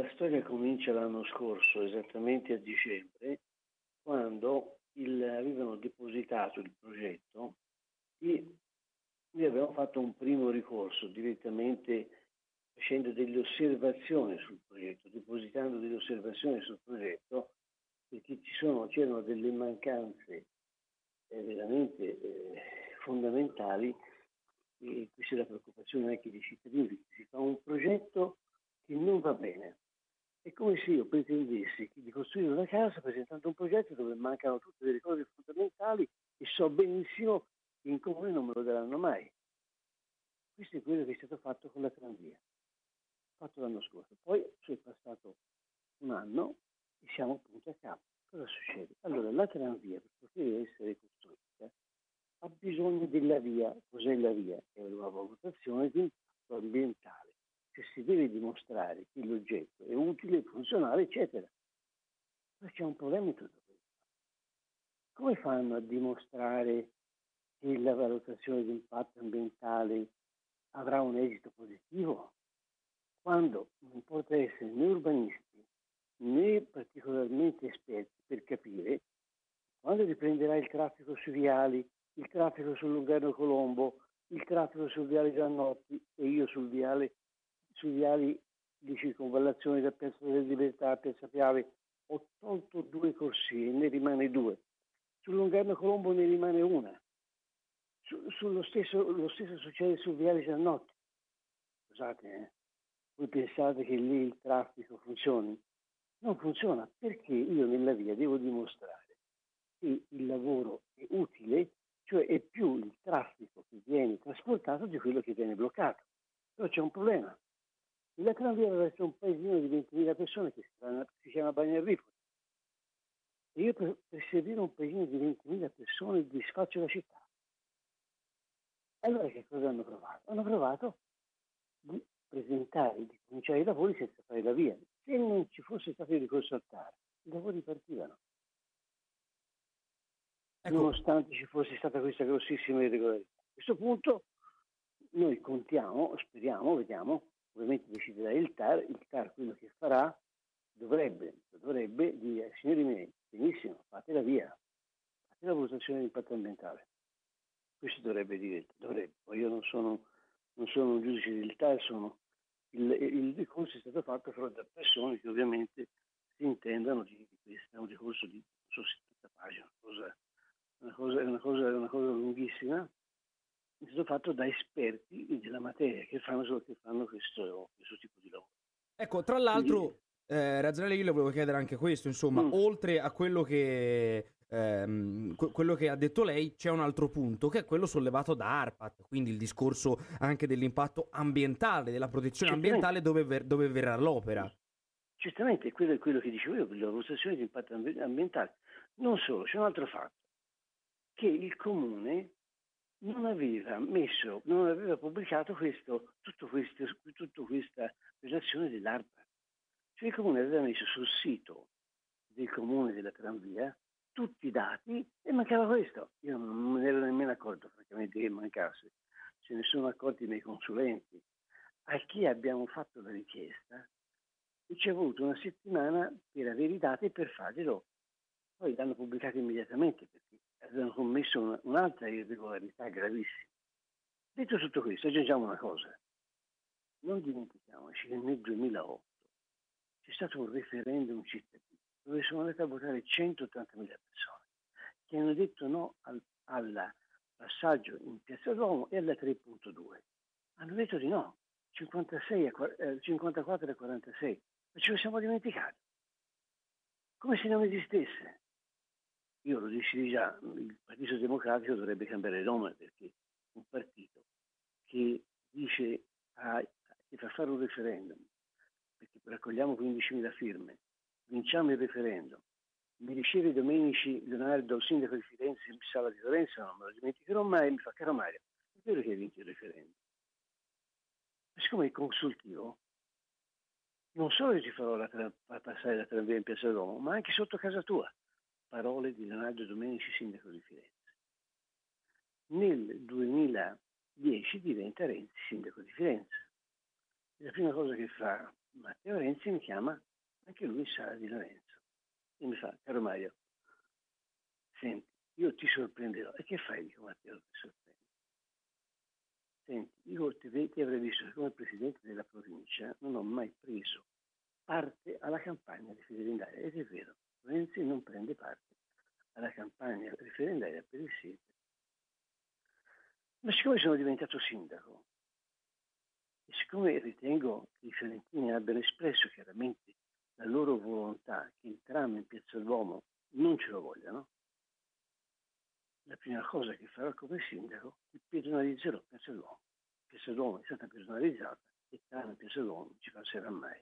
la storia comincia l'anno scorso, esattamente a dicembre, quando il, avevano depositato il progetto e noi abbiamo fatto un primo ricorso direttamente facendo delle osservazioni sul progetto, depositando delle osservazioni sul progetto, perché ci sono, c'erano delle mancanze eh, veramente eh, fondamentali e questa è la preoccupazione anche dei cittadini, si fa un progetto che non va bene. È come se io pretendessi di costruire una casa presentando un progetto dove mancano tutte delle cose fondamentali e so benissimo che in comune non me lo daranno mai. Questo è quello che è stato fatto con la tranvia, fatto l'anno scorso. Poi è passato un anno e siamo appunto a capo. Cosa succede? Allora, la tranvia per poter essere costruita ha bisogno della via. Cos'è la via? È una valutazione di impatto ambientale che si deve dimostrare che l'oggetto è utile, funzionale, eccetera. Ma c'è un problema in tutto questo. Come fanno a dimostrare che la valutazione di impatto ambientale avrà un esito positivo? Quando non potrà essere né urbanisti né particolarmente esperti per capire quando riprenderà il traffico sui viali, il traffico sul Lungarno Colombo, il traffico sul viale Giannotti e io sul viale viali di circonvallazione da Piazza della Libertà a Piazza Piave ho tolto due corsie, ne rimane due. Sul Lungarno Colombo ne rimane una. Su, sullo stesso, lo stesso succede sul viale Giannotti. Scusate, eh? voi pensate che lì il traffico funzioni? Non funziona perché io nella via devo dimostrare che il lavoro è utile, cioè è più il traffico che viene trasportato di quello che viene bloccato. Però c'è un problema. La Tranvia essere un paesino di 20.000 persone che si chiama Bagnarrifoli. E io per, per servire un paesino di 20.000 persone disfaccio la città. Allora che cosa hanno provato? Hanno provato di presentare, di cominciare i lavori senza fare la via. Se non ci fosse stato il ricorso al TAR, i lavori partivano. Ecco. Nonostante ci fosse stata questa grossissima irregolarità. A questo punto noi contiamo, speriamo, vediamo ovviamente deciderà il TAR, il TAR quello che farà dovrebbe, dovrebbe dire, signori miei, benissimo, fate la via, fate la valutazione di impatto ambientale. Questo dovrebbe dire, dovrebbe, io non sono, non sono un giudice del TAR, sono, il, il ricorso è stato fatto però da persone che ovviamente si intendano di, questo, è un ricorso di so, 70 pagine, una cosa, una, cosa, una cosa fatto da esperti della materia che fanno, che fanno questo, questo, tipo di lavoro. Ecco, tra l'altro, eh, Razzanelli, io le volevo chiedere anche questo, insomma, mm. oltre a quello che, ehm, quello che ha detto lei, c'è un altro punto, che è quello sollevato da ARPAT, quindi il discorso anche dell'impatto ambientale, della protezione ambientale dove, ver- dove verrà l'opera. Certamente, quello è quello che dicevo io, la valutazione di impatto ambientale. Non solo, c'è un altro fatto, che il comune non aveva messo, non aveva pubblicato questo, tutto, questo, tutta questa relazione dell'ARPA. Cioè il comune aveva messo sul sito del comune della tranvia tutti i dati e mancava questo. Io non me ne ero nemmeno accorto, francamente, che mancasse. Se ne sono accorti i miei consulenti. A chi abbiamo fatto la richiesta e ci è voluto una settimana per avere i dati e per farglielo. Poi l'hanno pubblicato immediatamente perché avevano commesso una, un'altra irregolarità gravissima. Detto tutto questo, aggiungiamo una cosa. Non dimentichiamoci che nel 2008 c'è stato un referendum cittadino dove sono andate a votare 180.000 persone che hanno detto no al, al passaggio in Piazza Duomo e alla 3.2. Hanno detto di no, 56 a, eh, 54 a 46, ma ce lo siamo dimenticati. Come se non esistesse. Io lo decidi già, il Partito Democratico dovrebbe cambiare nome perché un partito che dice a, che fa fare un referendum, perché raccogliamo 15.000 firme, vinciamo il referendum, mi riceve Domenici Leonardo, sindaco di Firenze, in sala di Lorenzo, non me lo dimenticherò mai, mi fa caro Mario, è vero che hai vinto il referendum. Ma siccome è consultivo, non solo ti farò la, passare la tranvia in Piazza Roma, ma anche sotto casa tua parole di Leonardo Domenici, sindaco di Firenze. Nel 2010 diventa Renzi sindaco di Firenze. La prima cosa che fa Matteo Renzi mi chiama anche lui in sala di Lorenzo e mi fa, caro Mario, senti, io ti sorprenderò. E che fai? Dico Matteo, ti sorprendo. Senti, io ti, avrei visto come presidente della provincia non ho mai preso parte alla campagna referendaria. Ed è vero, Renzi non prende parte alla campagna referendaria per il SID. Ma siccome sono diventato sindaco e siccome ritengo che i fiorentini abbiano espresso chiaramente la loro volontà che il tram in Piazza Duomo non ce lo vogliano, la prima cosa che farò come sindaco è personalizzerò Piazza Duomo. Piazza Duomo è stata personalizzata e tram in Piazza Duomo non ci passerà mai.